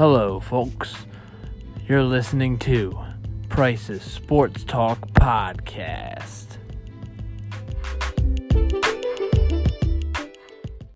Hello, folks. You're listening to Price's Sports Talk Podcast.